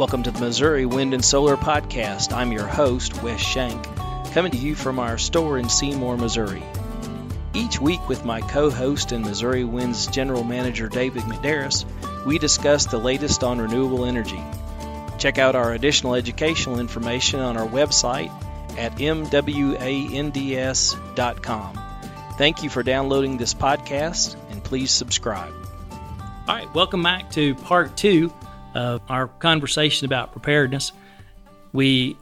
Welcome to the Missouri Wind and Solar Podcast. I'm your host, Wes Shank, coming to you from our store in Seymour, Missouri. Each week, with my co host and Missouri Wind's General Manager David McDarris, we discuss the latest on renewable energy. Check out our additional educational information on our website at mwands.com. Thank you for downloading this podcast and please subscribe. All right, welcome back to part two of our conversation about preparedness. We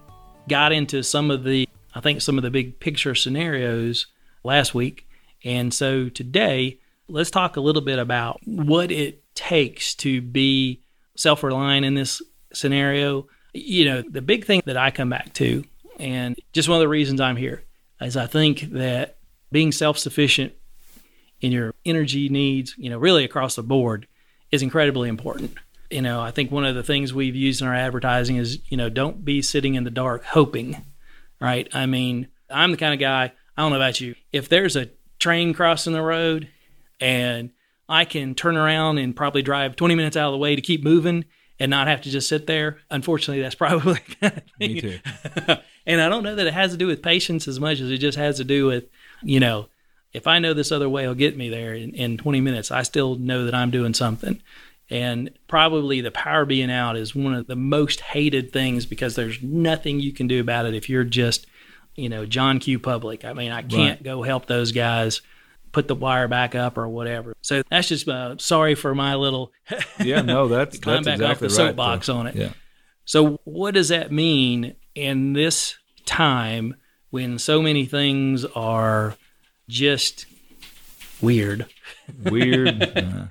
got into some of the, I think, some of the big picture scenarios last week. And so today, let's talk a little bit about what it takes to be self reliant in this scenario. You know, the big thing that I come back to, and just one of the reasons I'm here, is I think that being self sufficient in your energy needs, you know, really across the board is incredibly important. You know, I think one of the things we've used in our advertising is, you know, don't be sitting in the dark hoping, right? I mean, I'm the kind of guy, I don't know about you, if there's a train crossing the road and I can turn around and probably drive 20 minutes out of the way to keep moving and not have to just sit there. Unfortunately, that's probably kind of Me too. and I don't know that it has to do with patience as much as it just has to do with, you know, if I know this other way will get me there in, in 20 minutes, I still know that I'm doing something. And probably the power being out is one of the most hated things because there's nothing you can do about it if you're just, you know, John Q. Public. I mean, I can't Right. go help those guys put the wire back up or whatever. So that's just uh, sorry for my little Yeah, no, that's climb that's back off the right. soapbox on it. Yeah. So, what does that mean in this time when so many things are just weird? Weird. uh,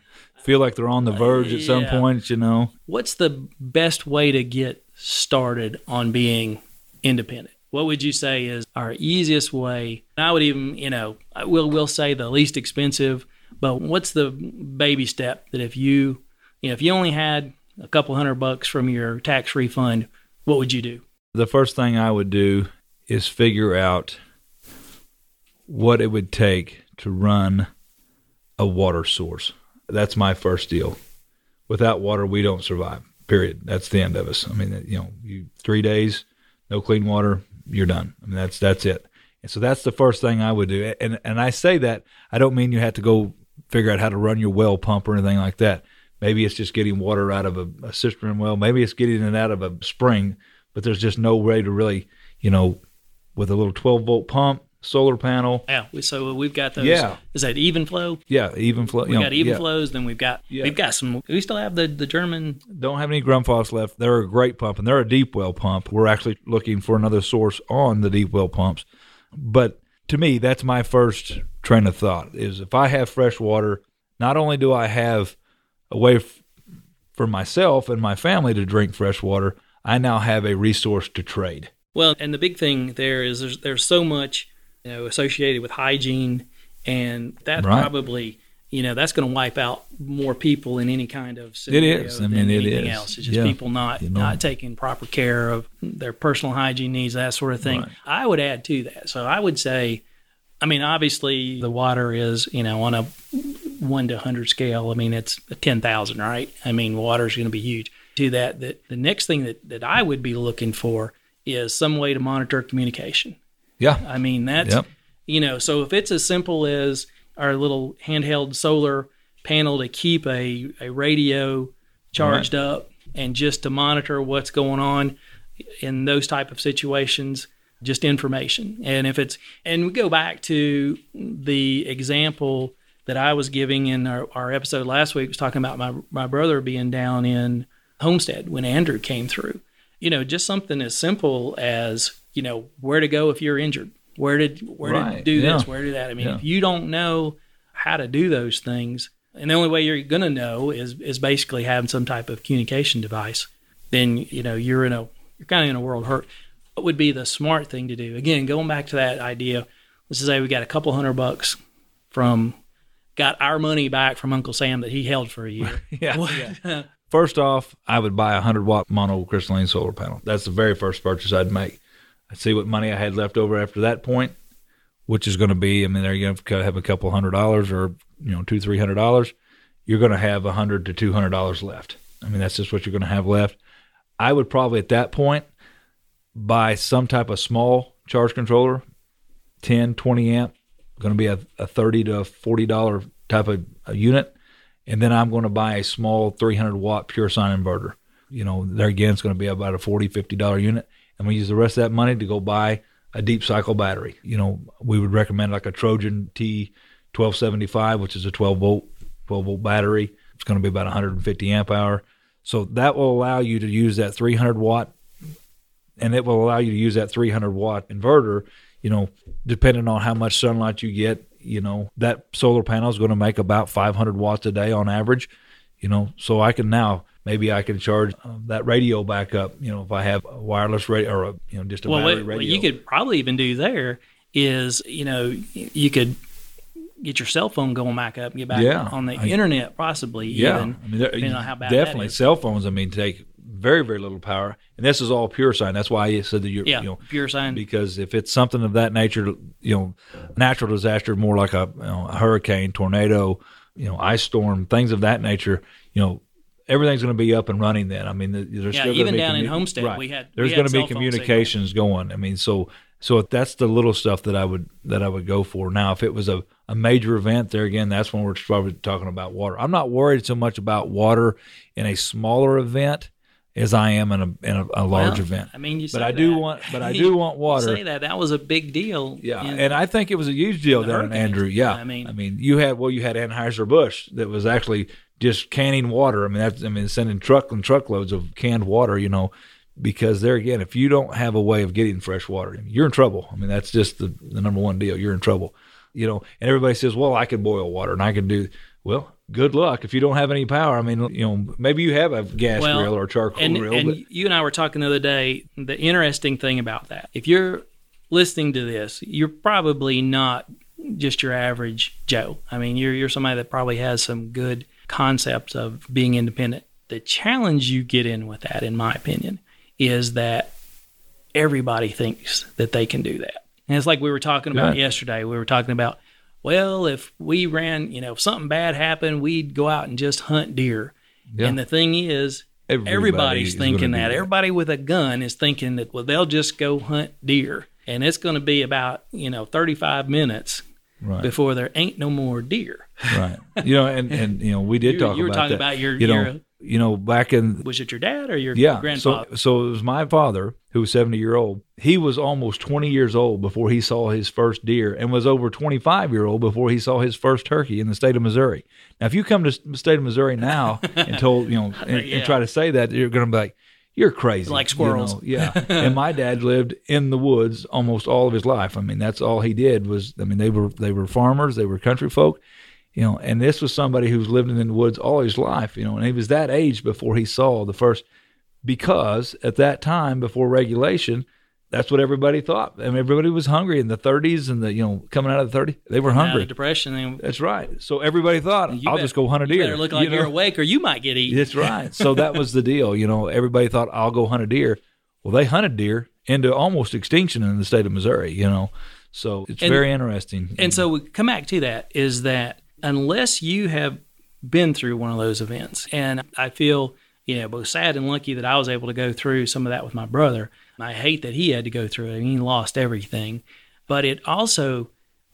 feel like they're on the verge at some Yeah. point, you know. What's the best way to get started on being independent? What would you say is our easiest way? I would even, you know, I will will say the least expensive, but what's the baby step that if you, you know, if you only had a couple hundred bucks from your tax refund, what would you do? The first thing I would do is figure out what it would take to run a water source. That's my first deal. Without water, we don't survive. Period. That's the end of us. I mean, you know, you three days, no clean water, you're done. I mean, that's that's it. And so that's the first thing I would do. And and I say that I don't mean you have to go figure out how to run your well pump or anything like that. Maybe it's just getting water out of a, a cistern well. Maybe it's getting it out of a spring. But there's just no way to really, you know, with a little 12 volt pump, solar panel. Yeah, we- so we've got those. Yeah. is that even flow? Yeah, even flow. We you know, got even yeah. flows. Then we've got Yeah. we've got some. We still have the the German. don't have any Grundfos left. They're a great pump, and they're a deep well pump. We're actually looking for another source on the deep well pumps. But to me, that's my first train of thought: is if I have fresh water, not only do I have a way f- for myself and my family to drink fresh water, I now have a resource to trade. Well, and the big thing there is there's there's so much you know associated with hygiene, and that Right. probably you know that's going to wipe out more people in any kind of It scenario is. I mean, it anything is. else. It's just Yeah. people not You know. not taking proper care of their personal hygiene needs, that sort of thing. Right. I would add to that. So I would say, I mean, obviously the water is you know on a one to hundred scale. I mean, it's a ten thousand, right? I mean, water is going to be huge. To that, that the next thing that that I would be looking for is some way to monitor communication. Yeah. I mean, that's Yep. you know, so if it's as simple as our little handheld solar panel to keep a, a radio charged up and just to monitor what's going on in those type of situations, just information. And if it's and we go back to the example that I was giving in our, our episode last week was talking about my my brother being down in Homestead when Andrew came through. You know, just something as simple as, you know, where to go if you're injured. Where did where to do yeah. this, where to do that. I mean, Yeah. if you don't know how to do those things, and the only way you're gonna know is is basically having some type of communication device, then you know you're in a you're kind of in a world hurt. What would be the smart thing to do? Again, going back to that idea, let's just say we got a couple hundred bucks from got our money back from Uncle Sam that he held for a year. Yeah. What- First off, I would buy a 100 watt monocrystalline solar panel. That's the very first purchase I'd make. I'd see what money I had left over after that point, which is going to be, I mean, there you to have a couple hundred dollars or, you know, two, three hundred dollars. You're going to have a hundred to two hundred dollars left. I mean, that's just what you're going to have left. I would probably at that point buy some type of small charge controller, 10, 20 amp, going to be a, a 30 to 40 dollar type of unit, and then I'm going to buy a small 300 watt pure sine inverter. You know, there again, it's going to be about a 40, 50 dollar unit, and we use the rest of that money to go buy a deep cycle battery. You know, we would recommend like a Trojan T 1275, which is a 12 volt 12 volt battery. It's going to be about 150 amp hour. So that will allow you to use that 300 watt, and it will allow you to use that 300 watt inverter. You know, depending on how much sunlight you get, you know that solar panel is going to make about 500 watts a day on average. You know, so I can now maybe I can charge uh, that radio back up. You know, if I have a wireless radio or a you know just a well, battery what, radio. what you could probably even do there is you know you could get your cell phone going back up and get back Yeah. on the I- internet possibly yeah, even I mean, there- depending on how bad definitely cell phones. I mean, take very very little power, and this is all pure sine. That's why I said that you're yeah you know pure sine because if it's something of that nature, you know, natural disaster, more like a, you know, a hurricane, tornado, you know, ice storm, things of that nature, you know, everything's going to be up and running. Then, I mean, there's Yeah, still even down in Homestead, right. we had- there's we had going to be signal. communications going. I mean, so so that's the little stuff that I would that I would go for. Now, if it was a a major event, there again, that's when we're probably talking about water. I'm not worried so much about water in a smaller event as I am in a in a, a large Well, event. I mean, you but say I do want but I do want water. Say that that was a big deal. Yeah, in- and I think it was a huge deal the down in. Andrew. Yeah, I mean- I mean, you had well, you had Anheuser Busch that was actually just canning water. I mean, that's I mean, sending truck and truckloads of canned water. You know, because there again, if you don't have a way of getting fresh water, you're in trouble. I mean, that's just the, the number one deal. You're in trouble. You know, and everybody says, well, I can boil water and I can do. Well, good luck if you don't have any power. I mean, you know, maybe you have a gas Well, grill or a charcoal and, grill, and but you and I were talking the other day. The interesting thing about that, if you're listening to this, you're probably not just your average Joe. I mean, you're you're somebody that probably has some good concepts of being independent. The challenge you get in with that, in my opinion, is that everybody thinks that they can do that. And it's like we were talking about Good. yesterday. We were talking about, well, if we ran, you know, if something bad happened, we'd go out and just hunt deer. Yeah. And the thing is, Everybody everybody's is thinking that. that. Everybody with a gun is thinking that, well, they'll just go hunt deer. And it's going to be about, you know, 35 minutes right. before there ain't no more deer. Right. You know, and and you know, we did You- talk you were about talking that. about your- you know, your- you know, back in Was it your dad or your yeah. grandfather? So so it was my father who was seventy year old. He was almost twenty years old before he saw his first deer, and was over twenty five year old before he saw his first turkey in the state of Missouri. Now, if you come to the state of Missouri now and told you know and, Yeah. and try to say that, you're going to be like. You're crazy. Like you squirrels. know? Yeah. and my dad lived in the woods almost all of his life. I mean, that's all he did was I mean, they were they were farmers, they were country folk, you know, and this was somebody who's lived in the woods all his life, you know, and he was that age before he saw the first because at that time before regulation, that's what everybody thought. I mean, everybody was hungry in the 30s and the you know coming out of the 30s, they were hungry. depression. And That's right. So everybody thought, I'll bet- just go hunt a you deer. better look like you you are awake or you might get eaten. That's right. So that was the deal. You know, everybody thought I'll go hunt a deer. Well, they hunted deer into almost extinction in the state of Missouri. You know, so it's And- very interesting. And so we come back to that is that unless you have been through one of those events, and I feel, you know, both sad and lucky that I was able to go through some of that with my brother. I hate that he had to go through it. He lost everything. But it also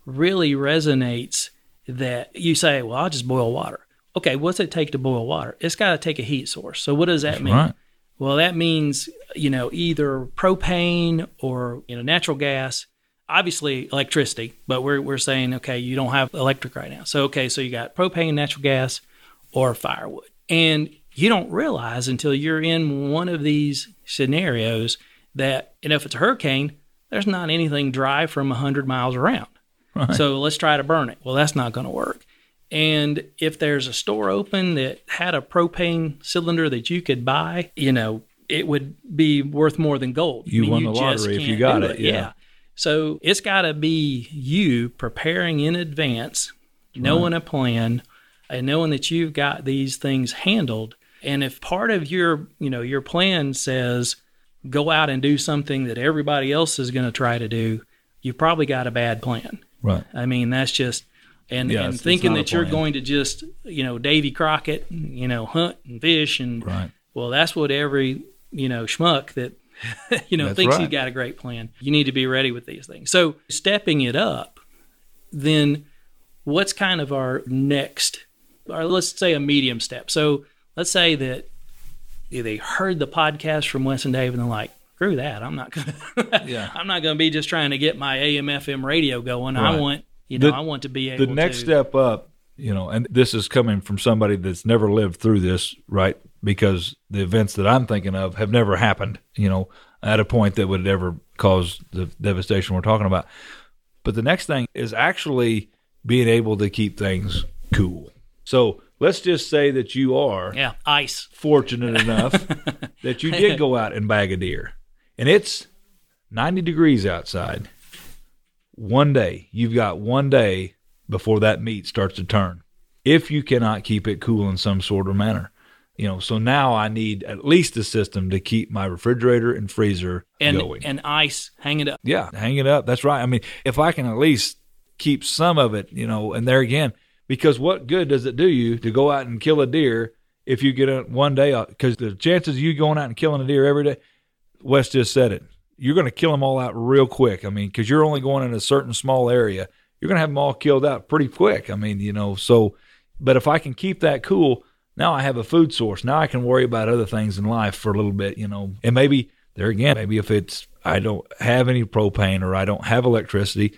really resonates that you say, well, I'll just boil water. Okay, what's it take to boil water? It's got to take a heat source. So what does that mean? right. Well, that means, you know, either propane or, you know, natural gas, obviously electricity, but we're, we're saying, okay, you don't have electric right now. So, okay, so you got propane, natural gas, or firewood. And you don't realize until you're in one of these scenarios that, you know, if it's a hurricane, there's not anything dry from 100 miles around. So let's try to burn it. Well, that's not going to work. And if there's a store open that had a propane cylinder that you could buy, you know, it would be worth more than gold. You won the lottery if you got do it, yeah. So it's got to be you preparing in advance, knowing a plan, and knowing that you've got these things handled. And if part of your, you know, your plan says go out and do something that everybody else is going to try to do, you've probably got a bad plan. Right. I mean, that's just and, Yeah, and it's- it's thinking a that you're going to just you know Davy Crockett, you know, hunt and fish and Right. well, that's what every you know, schmuck that, you know, That's thinks right. he's got a great plan. You need to be ready with these things. So stepping it up, then what's kind of our next, or let's say a medium step. So let's say that they heard the podcast from Wes and Dave and they're like, screw that. I'm not gonna Yeah. I'm not gonna be just trying to get my AM FM radio going. I want you know, The- I want to be able the next to step up, you know, and this is coming from somebody that's never lived through this, right? Because the events that I'm thinking of have never happened, you know, at a point that would ever cause the devastation we're talking about. But the next thing is actually being able to keep things cool. So let's just say that you are Yeah, ice. fortunate enough that you did go out and bag a deer and it's 90 degrees outside one day you've got one day before that meat starts to turn if you cannot keep it cool in some sort of manner you know so now i need at least a system to keep my refrigerator and freezer And going and ice, hang it up. yeah, hang it up. That's right. I mean, if I can at least keep some of it, you know, and there again, because what good does it do you to go out and kill a deer if you get it one day? Because the chances of you going out and killing a deer every day, Wes just said it, you're going to kill them all out real quick. I mean, because you're only going in a certain small area, you're going to have them all killed out pretty quick. I mean, you know, so, but if I can keep that cool, now I have a food source. Now I can worry about other things in life for a little bit, you know, and maybe there again, maybe if it's I don't have any propane or I don't have electricity,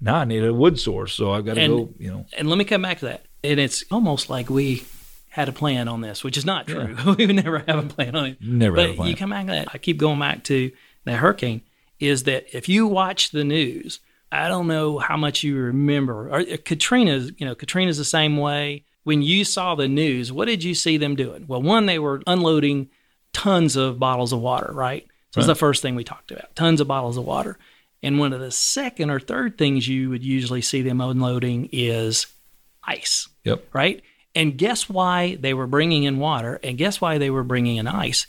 now I need a wood source, so I've got to And- go, you know. And let me come back to that. And it's almost like we had a plan on this, which is not true. we never have a plan on it. Never but had a plan. you come back to that. I keep going back to that hurricane. Is that if you watch the news, I don't know how much you remember. Or uh, Katrina's, you know, Katrina's the same way. When you saw the news, what did you see them doing? Well, one, they were unloading tons of bottles of water, right? So that's the first thing we talked about. Tons of bottles of water. And one of the second or third things you would usually see them unloading is ice Yep. right? And guess why they were bringing in water? And guess why they were bringing in ice?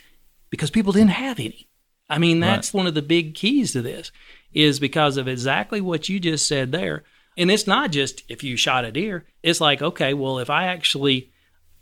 Because people didn't have any. I mean, that's one of the big keys to this is because of exactly what you just said there. And it's not just if you shot a deer. It's like, okay, well, if I actually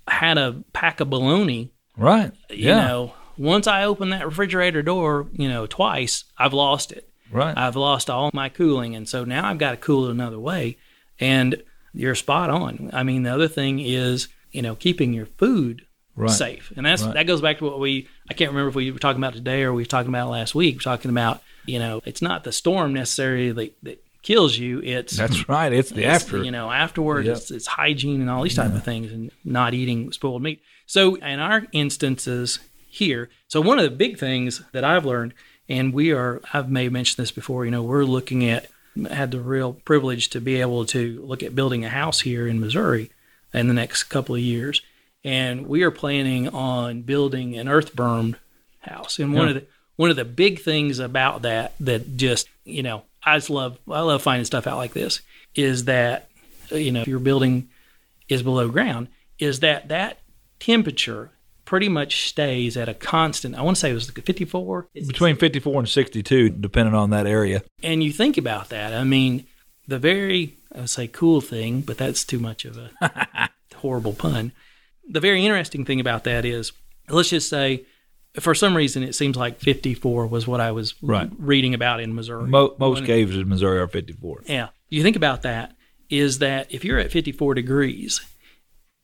had a pack of baloney, Right. you yeah. know, once I open that refrigerator door, you know, twice, I've lost it. Right. I've lost all my cooling, and so now I've got to cool it another way. And you're spot on. I mean, the other thing is, you know, keeping your food Right. safe, and that's Right. that goes back to what we. I can't remember if we were talking about today or we were talking about last week. We're talking about, you know, it's not the storm necessarily that, that kills you. It's That's right. It's the it's, after. You know, afterwards, Yep. it's, it's hygiene and all these type of things, and not eating spoiled meat. So, in our instances here, so one of the big things that I've learned, and we are, I may have mentioned this before. You know, we're looking at had the real privilege to be able to look at building a house here in Missouri in the next couple of years, and we are planning on building an earth bermed house. And one Yeah. of the one of the big things about that that just you know I just love I love finding stuff out like this is that you know if your building is below ground is that that temperature pretty much stays at a constant I want to say it was like 54 Between 54 and 62, depending on that area. and you think about that I mean the very I would say cool thing but that's too much of a horrible pun the very interesting thing about that is let's just say for some reason it seems like 54 was what I was Right. reading about in Missouri Mo- most caves in Missouri are 54. Yeah. You think about that is that if you're at 54 degrees,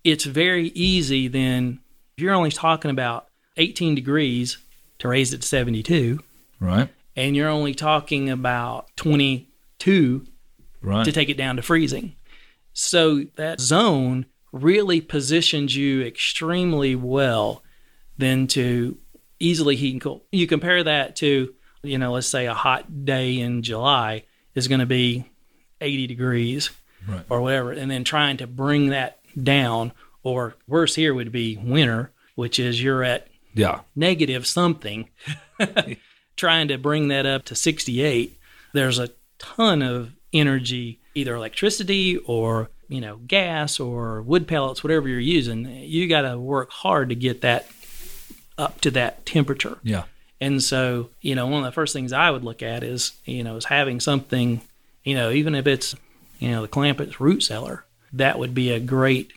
it's very easy then you're only talking about 18 degrees to raise it to 72 Right. and you're only talking about 22 Right. to take it down to freezing. So that zone really positions you extremely well then to easily heat and cool. You compare that to, you know, let's say a hot day in July is going to be 80 degrees Right. or whatever, and then trying to bring that down, or worse here would be winter, which is you're at yeah. negative something, trying to bring that up to 68, there's a ton of energy, either electricity or you know gas or wood pellets, whatever you're using. You got to work hard to get that up to that temperature. Yeah. And so, you know, one of the first things I would look at is, you know, is having something, you know, even if it's, you know, the Clampett's root cellar, that would be a great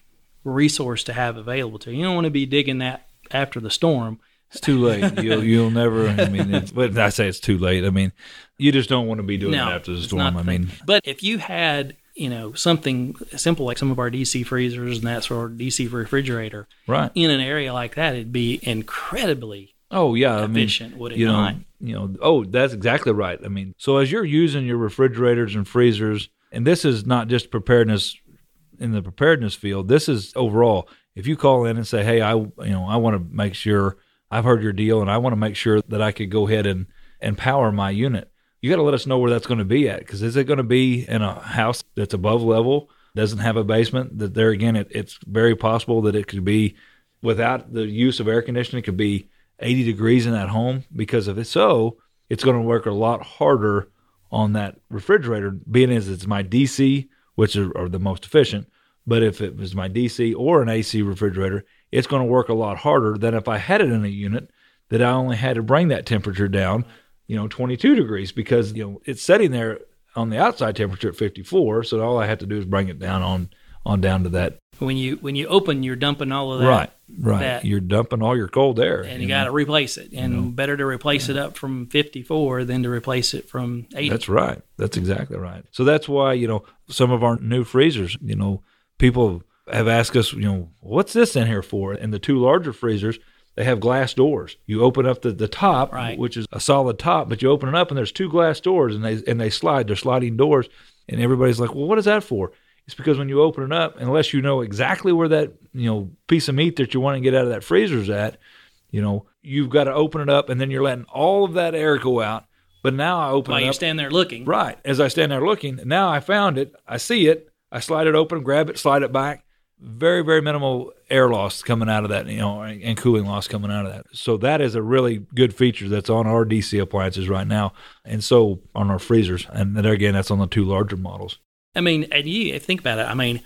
resource to have available to you. You don't want to be digging that after the storm, It's too late. You'll you'll never. I mean, it's, but I say it's too late. I mean, you just don't want to be doing No, it after the storm. the I mean, but if you had, you know, something simple like some of our DC freezers and that sort of DC refrigerator right? in an area like that, it'd be incredibly Oh yeah, I mean, efficient, would it you know, not? you know. Oh, that's exactly right. I mean, so as you're using your refrigerators and freezers, and this is not just preparedness in the preparedness field. This is overall. If you call in and say, "Hey, I you know I want to make sure I've heard your deal, and I want to make sure that I could go ahead and and power my unit," you got to let us know where that's going to be at. Because is it going to be in a house that's above level, doesn't have a basement? That there again, it, it's very possible that it could be without the use of air conditioning, it could be 80 degrees in that home. Because if it's so, it's going to work a lot harder on that refrigerator, being as it's my DC, which are, are the most efficient. But if it was my DC or an AC refrigerator, it's going to work a lot harder than if I had it in a unit that I only had to bring that temperature down, you know, 22 degrees because you know it's sitting there on the outside temperature at 54. So all I have to do is bring it down on on down to that. When you when you open, you're dumping all of that, right, right. that- You're dumping all your cold air, and you, know. got to replace it. And better to replace it up from 54 than to replace it from 80. That's right. That's exactly right. So that's why, you know, some of our new freezers, you know, people have asked us, you know, what's this in here for? And the two larger freezers, they have glass doors. You open up the, the top, Right. which is a solid top, but you open it up and there's two glass doors and they and they slide. They're sliding doors. And everybody's like, Well, what is that for? It's because when you open it up, unless you know exactly where that, you know, piece of meat that you want to get out of that freezer is at, you know, you've got to open it up and then you're letting all of that air go out. But now I open it up. While you stand there looking, Right. As I stand there looking, now I found it. I see it. I slide it open, grab it, slide it back. Very, very minimal air loss coming out of that, you know, and cooling loss coming out of that. So that is a really good feature that's on our DC appliances right now, and so on our freezers. And then again, that's on the two larger models. I mean, and you think about it. I mean,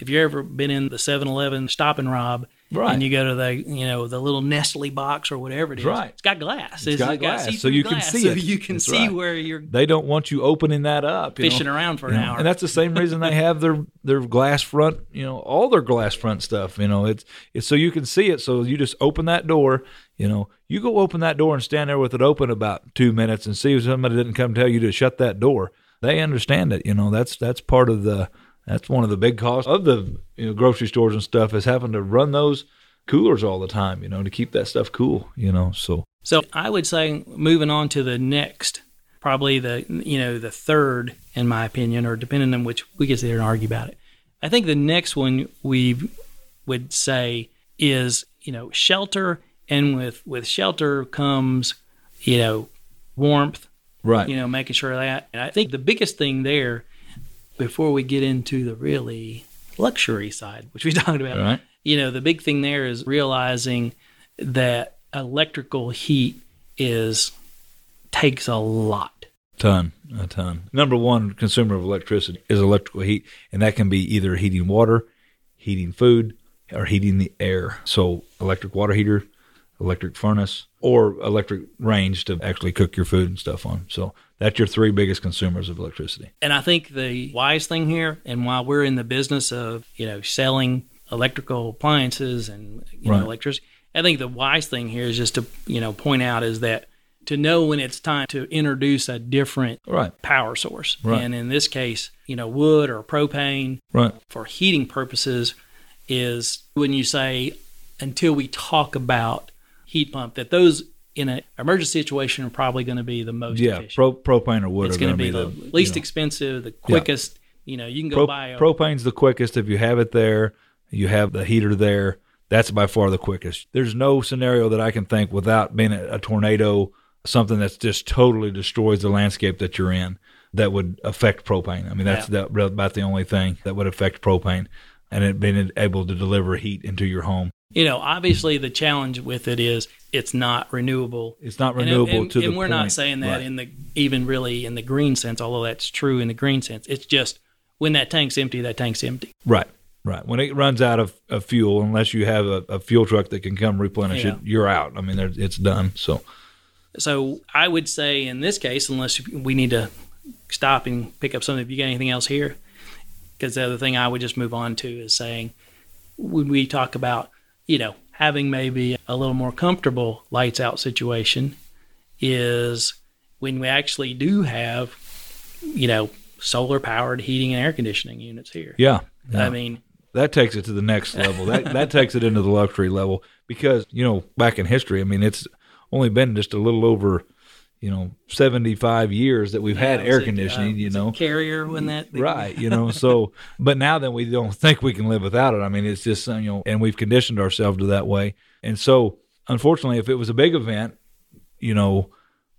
if you've ever been in the 7-Eleven stop and rob, Right. and you go to the you know the little Nestle box or whatever it is, Right. it's got glass. It's got glass, so see-through you can glass, see so it. you can That's see right. where you're They don't want you opening that up, you know. fishing around for an hour. And that's the same reason they have their their glass front, you know, all their glass front stuff. You know, it's it's so you can see it. So you just open that door. You know, you go open that door and stand there with it open about two minutes and see if somebody didn't come tell you to shut that door. They understand it. You know, that's that's part of the that's one of the big costs of the you know grocery stores and stuff is having to run those coolers all the time. You know, to keep that stuff cool. You know, so So I would say moving on to the next, probably the you know the third in my opinion, or depending on which we get there and argue about it. I think the next one we would say is you know shelter, and with with shelter comes you know warmth, right. you know making sure that. And I think the biggest thing there, before we get into the really luxury side, which we talked about, Right. you know, the big thing there is realizing that electrical heat is takes a lot. ton a ton number one consumer of electricity is electrical heat and that can be either heating water heating food or heating the air so electric water heater electric furnace or electric range to actually cook your food and stuff on. So that's your three biggest consumers of electricity. And I think the wise thing here, and while we're in the business of you know selling electrical appliances and you Right. know electricity, I think the wise thing here is just to you know point out is that to know when it's time to introduce a different right. power source, Right. and in this case, you know wood or propane right. for heating purposes is when you say until we talk about heat pump that those in an emergency situation are probably going to be the most yeah pro, propane or wood it's going to be be the, least know, expensive, the quickest. You know, you can go pro, buy a propane's the quickest if you have it there you have the heater there that's by far the quickest. There's no scenario that i can think without being a, a tornado something that's just totally destroys the landscape that you're in that would affect propane. I mean that's the, about the only thing that would affect propane and it being able to deliver heat into your home You know, obviously the challenge with it is it's not renewable. it's not renewable and, to and the we're point. not saying that Right. in the even really in the green sense, although that's true in the green sense. It's just when that tank's empty, that tank's empty. Right, right. When it runs out of, of fuel, unless you have a, a fuel truck that can come replenish Yeah. it, you're out. I mean, it's done. So, So I would say in this case, unless we need to stop and pick up something, if you got anything else here, because the other thing I would just move on to is saying when we talk about, you know, having maybe a little more comfortable lights out situation is when we actually do have, you know, solar powered heating and air conditioning units here. Yeah. yeah. I mean, that takes it to the next level. that that takes it into the luxury level because you know back in history, I mean, it's only been just a little over you know 75 years that we've yeah, had air conditioning uh, you know? carrier when that right you know so but now then we don't think we can live without it. I mean it's just you know and we've conditioned ourselves to that way. And so unfortunately if it was a big event you know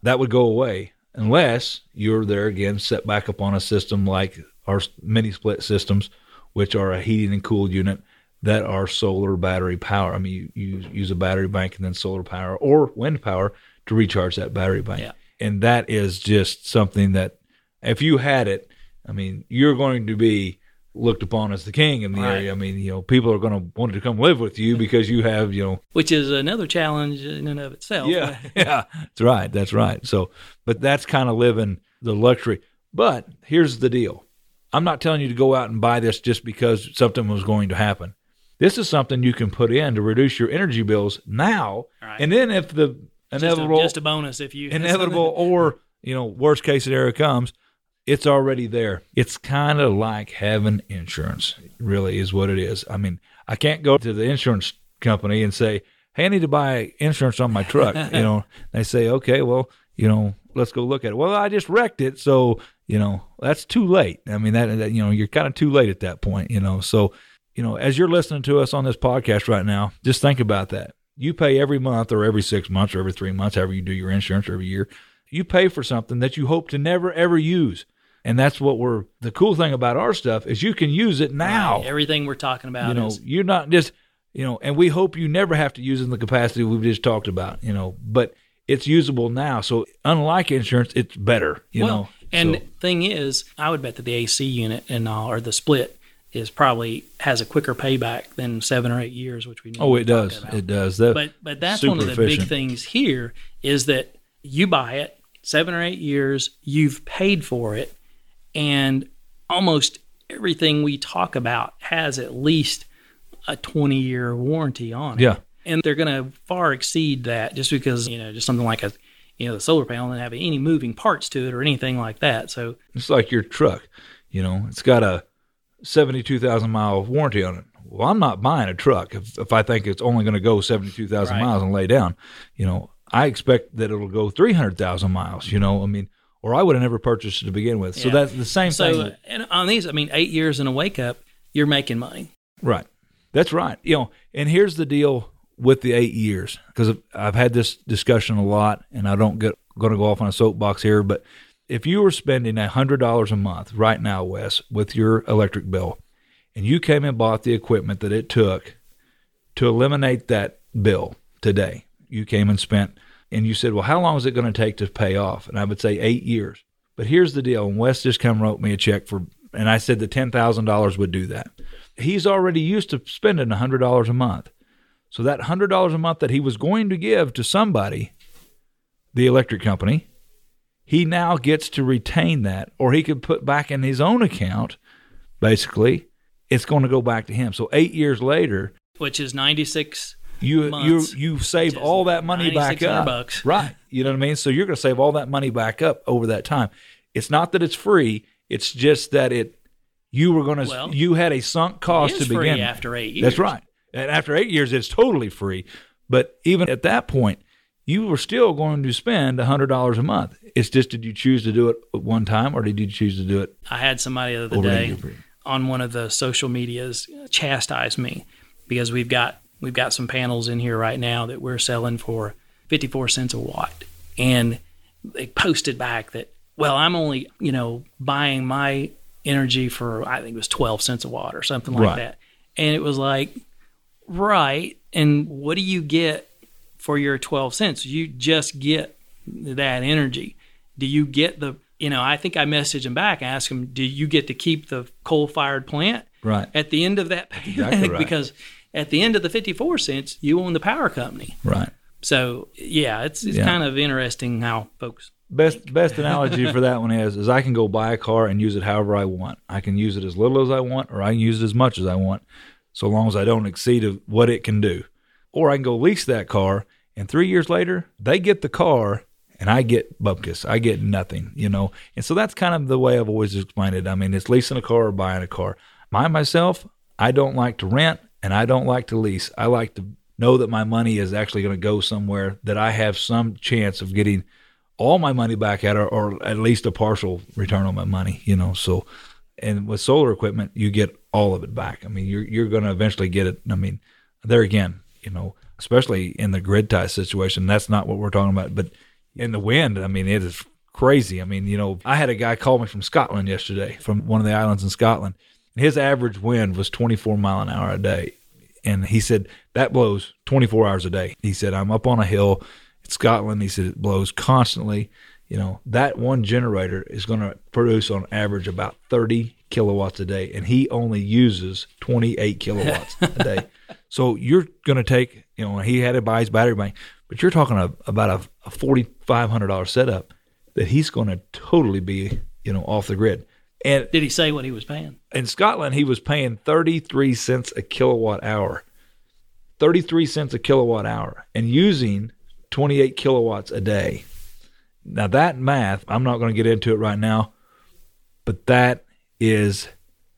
that would go away unless you're there again set back up on a system like our mini split systems which are a heating and cooled unit that are solar battery power. I mean you, you use a battery bank and then solar power or wind power to recharge that battery bank. Yeah. And that is just something that if you had it, I mean, you're going to be looked upon as the king in the right. area. I mean, you know, people are going to want to come live with you because you have, you know, which is another challenge in and of itself. Yeah, yeah, that's right, that's right. So, but that's kind of living the luxury. But here's the deal: I'm not telling you to go out and buy this just because something was going to happen. This is something you can put in to reduce your energy bills now, right. and then if the inevitable, just a, just a bonus if you inevitable or you know worst case scenario comes, it's already there. It's kind of like having insurance. Really is what it is. I mean, I can't go to the insurance company and say, "Hey, I need to buy insurance on my truck." you know, they say, "Okay, well, you know, let's go look at it." Well, I just wrecked it, so you know that's too late. I mean, that, that you know you're kind of too late at that point. You know, so you know as you're listening to us on this podcast right now, just think about that you pay every month or every six months or every three months, however you do your insurance or every year. You pay for something that you hope to never ever use. And that's what we're the cool thing about our stuff is you can use it now. Right. Everything we're talking about, you know, is- you're not just you know, and we hope you never have to use it in the capacity we've just talked about, you know, but it's usable now. So unlike insurance, it's better, you well, know. And so. thing is, I would bet that the AC unit and all, or the split is probably has a quicker payback than seven or eight years, which we oh it does. it does. That but but that's one of the efficient. big things here is that you buy it seven or eight years you've paid for it and almost everything we talk about has at least a 20 year warranty on it. Yeah. And they're going to far exceed that just because you know just something like a you know the solar panel doesn't have any moving parts to it or anything like that. So it's like your truck you know it's got a 72,000 mile warranty on it. Well, I'm not buying a truck if, if I think it's only going to go 72,000 right. miles and lay down. You know, I expect that it'll go 300,000 miles, you know, I mean, or I would have never purchased it to begin with. So that's the same so, thing. Uh, and on these, I mean, eight years in a wake up, you're making money. Right. That's right. You know, and here's the deal with the eight years because I've had this discussion a lot, and I don't get going to go off on a soapbox here, but if you were spending $100 a month right now, Wes, with your electric bill, and you came and bought the equipment that it took to eliminate that bill today, you came and spent, and you said, Well, how long is it going to take to pay off? And I would say eight years. But here's the deal. And Wes just come wrote me a check for, and I said that $10,000 would do that. He's already used to spending $100 a month. So that $100 a month that he was going to give to somebody, the electric company, he now gets to retain that, or he could put back in his own account. Basically, it's going to go back to him. So eight years later, which is ninety six. You months, you you save all that money back up, bucks. right? You know what I mean. So you're going to save all that money back up over that time. It's not that it's free; it's just that it you were going to well, you had a sunk cost to begin. after eight years. That's right. And after eight years, it's totally free. But even at that point, you were still going to spend $100 a month. It's just did you choose to do it one time or did you choose to do it? I had somebody the other day on one of the social medias chastise me because we've got we've got some panels in here right now that we're selling for 54 cents a watt and they posted back that well I'm only, you know, buying my energy for I think it was 12 cents a watt or something like right. that. And it was like right and what do you get for your 12 cents. You just get that energy. Do you get the, you know, I think I messaged him back, and asked him, do you get to keep the coal fired plant? Right. At the end of that payment? Exactly right. because at the end of the 54 cents, you own the power company. Right. So, yeah, it's, it's yeah. kind of interesting how folks. Best best analogy for that one is is I can go buy a car and use it however I want. I can use it as little as I want, or I can use it as much as I want, so long as I don't exceed what it can do. or I can go lease that car, and three years later they get the car and I get bupkis. I get nothing, you know. And so that's kind of the way I've always explained it. I mean, it's leasing a car or buying a car. My myself, I don't like to rent and I don't like to lease. I like to know that my money is actually going to go somewhere that I have some chance of getting all my money back at or, or at least a partial return on my money, you know. So and with solar equipment, you get all of it back. I mean, you're you're going to eventually get it. I mean, there again, you know, especially in the grid tie situation, that's not what we're talking about, but in the wind, I mean, it is crazy. I mean, you know, I had a guy call me from Scotland yesterday, from one of the islands in Scotland. His average wind was 24 mile an hour a day. And he said, that blows 24 hours a day. He said, I'm up on a hill in Scotland. He said, it blows constantly. You know, that one generator is going to produce on average about 30 kilowatts a day. And he only uses 28 kilowatts a day. So you're going to take, you know, he had to buy his battery bank. But you're talking about a, a forty five hundred dollar setup that he's going to totally be you know off the grid. And did he say what he was paying? In Scotland, he was paying thirty three cents a kilowatt hour. Thirty three cents a kilowatt hour, and using twenty eight kilowatts a day. Now that math, I'm not going to get into it right now, but that is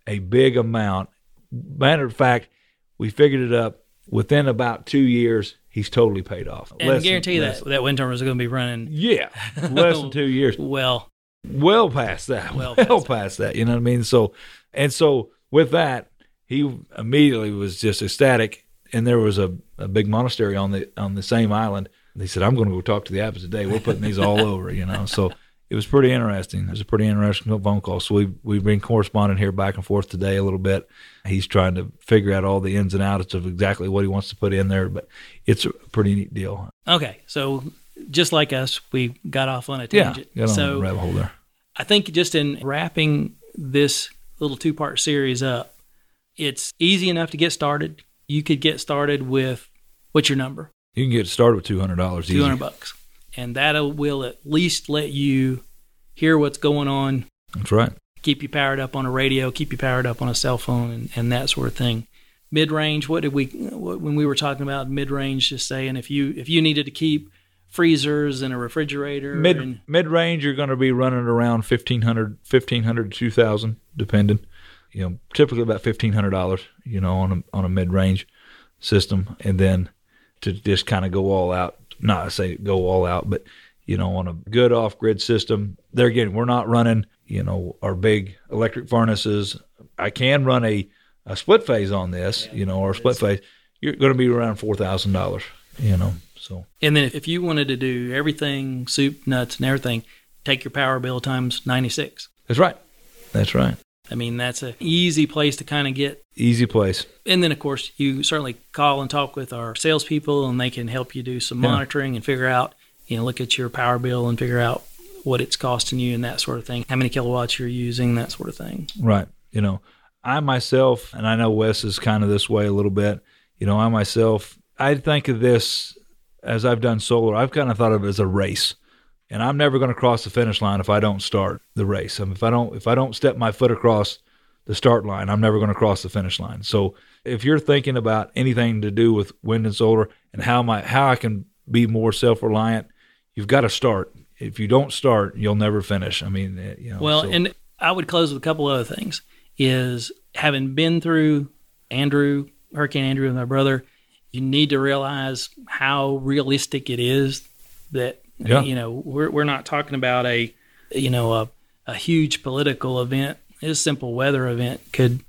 a big amount. Matter of fact, we figured it up within about two years he's totally paid off. And less I guarantee than, that that wind turbine is going to be running. Yeah, less than two years. well, well past that. Well, well past, past that. You know what I mean? So, and so with that, he immediately was just ecstatic. And there was a, a big monastery on the on the same island. He said, "I'm going to go talk to the abbot today. We're putting these all over." You know, so it was pretty interesting. It was a pretty interesting phone call. So we've we've been corresponding here back and forth today a little bit. He's trying to figure out all the ins and outs of exactly what he wants to put in there, but it's a pretty neat deal. Okay, so just like us, we got off on a tangent. Yeah, got on so a rabbit hole there. I think just in wrapping this little two part series up, it's easy enough to get started. You could get started with what's your number? You can get started with two hundred dollars. Two hundred bucks and that will at least let you hear what's going on. That's right. Keep you powered up on a radio, keep you powered up on a cell phone, and, and that sort of thing. Mid range, what did we what, when we were talking about mid range? Just saying, if you if you needed to keep freezers and a refrigerator, mid and, mid range, you're going to be running around 1500 1500 to 2000, depending. You know, typically about fifteen hundred dollars. You know, on a on a mid range system, and then to just kind of go all out not to say go all out, but you know, on a good off grid system, there again, we're not running, you know, our big electric furnaces. I can run a, a split phase on this, you know, or split phase. You're going to be around four thousand dollars, you know. So, and then if you wanted to do everything, soup, nuts, and everything, take your power bill times ninety six. That's right. That's right. I mean, that's an easy place to kind of get. Easy place. And then, of course, you certainly call and talk with our salespeople, and they can help you do some yeah. monitoring and figure out, you know, look at your power bill and figure out what it's costing you and that sort of thing, how many kilowatts you're using, that sort of thing. Right. You know, I myself, and I know Wes is kind of this way a little bit, you know, I myself, I think of this as I've done solar, I've kind of thought of it as a race and I'm never going to cross the finish line if I don't start the race. I mean, if I don't if I don't step my foot across the start line, I'm never going to cross the finish line. So if you're thinking about anything to do with wind and solar and how my how I can be more self reliant, you've got to start. If you don't start, you'll never finish. I mean, eh, you know. Well, so. and I would close with a couple other things. Is having been through Andrew, Hurricane Andrew, and my brother, you need to realize how realistic it is that yeah. You know, we're we're not talking about a you know a a huge political event. A simple weather event could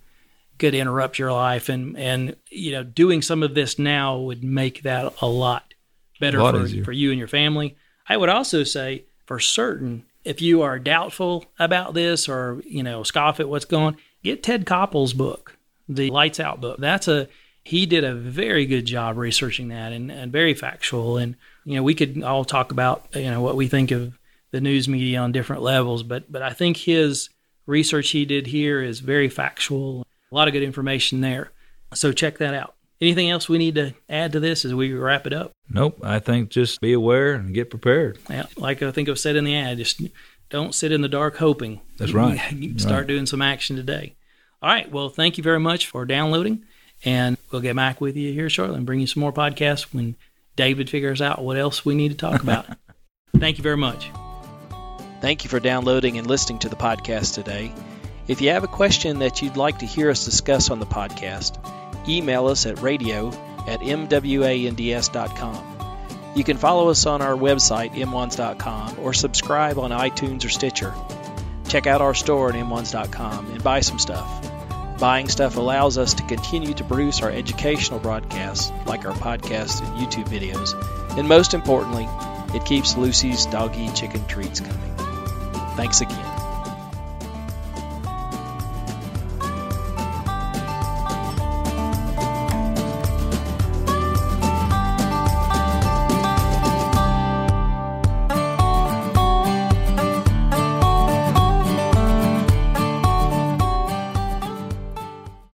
could interrupt your life, and and you know doing some of this now would make that a lot better a lot for, for you and your family. I would also say for certain if you are doubtful about this or you know scoff at what's going, get Ted Koppel's book, the Lights Out book. That's a he did a very good job researching that and, and very factual. And you know, we could all talk about you know what we think of the news media on different levels, but but I think his research he did here is very factual. A lot of good information there. So check that out. Anything else we need to add to this as we wrap it up? Nope. I think just be aware and get prepared. Yeah, like I think I've said in the ad, just don't sit in the dark hoping. That's right. Start right. doing some action today. All right. Well, thank you very much for downloading And we'll get back with you here shortly and bring you some more podcasts when David figures out what else we need to talk about. Thank you very much. Thank you for downloading and listening to the podcast today. If you have a question that you'd like to hear us discuss on the podcast, email us at radio at mwands.com. You can follow us on our website, mwands.com, or subscribe on iTunes or Stitcher. Check out our store at mwands.com and buy some stuff. Buying stuff allows us to continue to produce our educational broadcasts, like our podcasts and YouTube videos, and most importantly, it keeps Lucy's doggy chicken treats coming. Thanks again.